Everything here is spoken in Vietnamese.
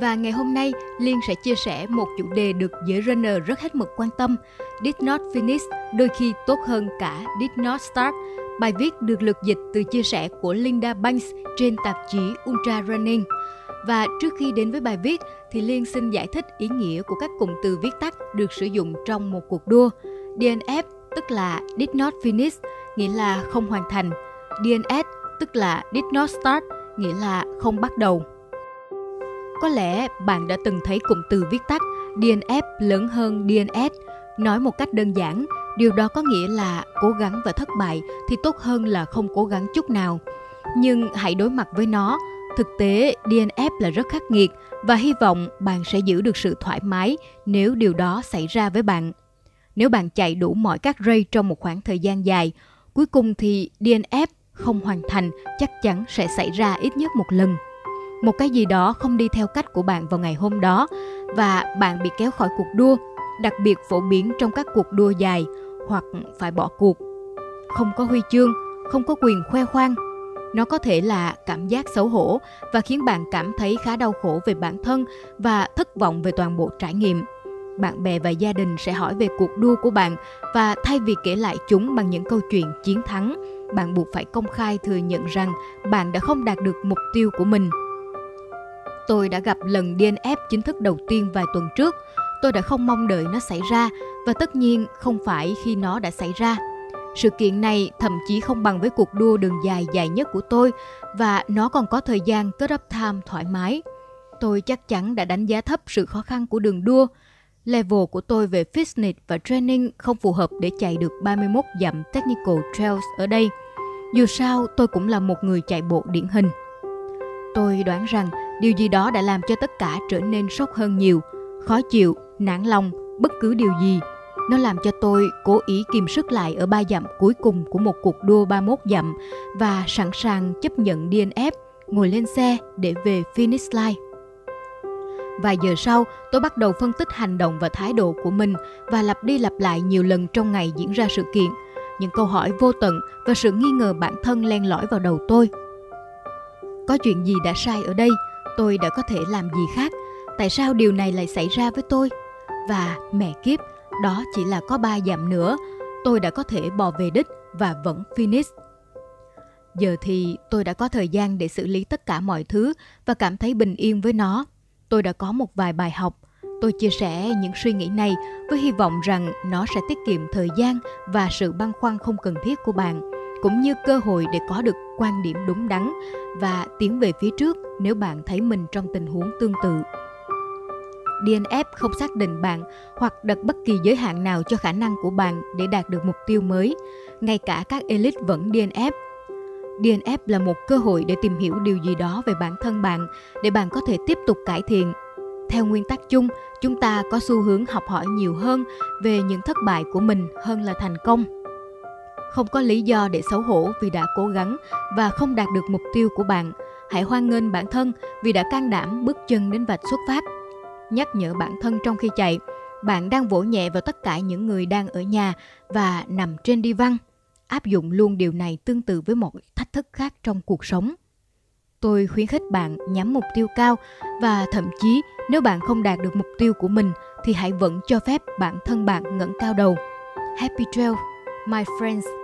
Và ngày hôm nay, Liên sẽ chia sẻ một chủ đề được giới runner rất hết mực quan tâm. Did not finish đôi khi tốt hơn cả did not start. Bài viết được lược dịch từ chia sẻ của Linda Banks trên tạp chí Ultra Running. Và trước khi đến với bài viết thì Liên xin giải thích ý nghĩa của các cụm từ viết tắt được sử dụng trong một cuộc đua. DNF tức là did not finish, nghĩa là không hoàn thành. DNS tức là did not start, nghĩa là không bắt đầu. Có lẽ bạn đã từng thấy cụm từ viết tắt DNF lớn hơn DNS. Nói một cách đơn giản, điều đó có nghĩa là cố gắng và thất bại thì tốt hơn là không cố gắng chút nào. Nhưng hãy đối mặt với nó. Thực tế, DNF là rất khắc nghiệt và hy vọng bạn sẽ giữ được sự thoải mái nếu điều đó xảy ra với bạn. Nếu bạn chạy đủ mọi các ray trong một khoảng thời gian dài, cuối cùng thì DNF không hoàn thành chắc chắn sẽ xảy ra ít nhất một lần một cái gì đó không đi theo cách của bạn vào ngày hôm đó và bạn bị kéo khỏi cuộc đua, đặc biệt phổ biến trong các cuộc đua dài hoặc phải bỏ cuộc. Không có huy chương, không có quyền khoe khoang. Nó có thể là cảm giác xấu hổ và khiến bạn cảm thấy khá đau khổ về bản thân và thất vọng về toàn bộ trải nghiệm. Bạn bè và gia đình sẽ hỏi về cuộc đua của bạn và thay vì kể lại chúng bằng những câu chuyện chiến thắng, bạn buộc phải công khai thừa nhận rằng bạn đã không đạt được mục tiêu của mình Tôi đã gặp lần DNF chính thức đầu tiên vài tuần trước. Tôi đã không mong đợi nó xảy ra và tất nhiên không phải khi nó đã xảy ra. Sự kiện này thậm chí không bằng với cuộc đua đường dài dài nhất của tôi và nó còn có thời gian kết up time thoải mái. Tôi chắc chắn đã đánh giá thấp sự khó khăn của đường đua. Level của tôi về fitness và training không phù hợp để chạy được 31 dặm technical trails ở đây. Dù sao, tôi cũng là một người chạy bộ điển hình. Tôi đoán rằng điều gì đó đã làm cho tất cả trở nên sốc hơn nhiều, khó chịu, nản lòng, bất cứ điều gì. Nó làm cho tôi cố ý kiềm sức lại ở ba dặm cuối cùng của một cuộc đua 31 dặm và sẵn sàng chấp nhận DNF, ngồi lên xe để về finish line. Vài giờ sau, tôi bắt đầu phân tích hành động và thái độ của mình và lặp đi lặp lại nhiều lần trong ngày diễn ra sự kiện. Những câu hỏi vô tận và sự nghi ngờ bản thân len lỏi vào đầu tôi – có chuyện gì đã sai ở đây tôi đã có thể làm gì khác? Tại sao điều này lại xảy ra với tôi? Và mẹ kiếp, đó chỉ là có ba dặm nữa. Tôi đã có thể bò về đích và vẫn finish. Giờ thì tôi đã có thời gian để xử lý tất cả mọi thứ và cảm thấy bình yên với nó. Tôi đã có một vài bài học. Tôi chia sẻ những suy nghĩ này với hy vọng rằng nó sẽ tiết kiệm thời gian và sự băn khoăn không cần thiết của bạn, cũng như cơ hội để có được quan điểm đúng đắn và tiến về phía trước nếu bạn thấy mình trong tình huống tương tự. DNF không xác định bạn hoặc đặt bất kỳ giới hạn nào cho khả năng của bạn để đạt được mục tiêu mới, ngay cả các elite vẫn DNF. DNF là một cơ hội để tìm hiểu điều gì đó về bản thân bạn để bạn có thể tiếp tục cải thiện. Theo nguyên tắc chung, chúng ta có xu hướng học hỏi nhiều hơn về những thất bại của mình hơn là thành công không có lý do để xấu hổ vì đã cố gắng và không đạt được mục tiêu của bạn. Hãy hoan nghênh bản thân vì đã can đảm bước chân đến vạch xuất phát. Nhắc nhở bản thân trong khi chạy, bạn đang vỗ nhẹ vào tất cả những người đang ở nhà và nằm trên đi văn. Áp dụng luôn điều này tương tự với một thách thức khác trong cuộc sống. Tôi khuyến khích bạn nhắm mục tiêu cao và thậm chí nếu bạn không đạt được mục tiêu của mình thì hãy vẫn cho phép bản thân bạn ngẩng cao đầu. Happy Trail, my friends!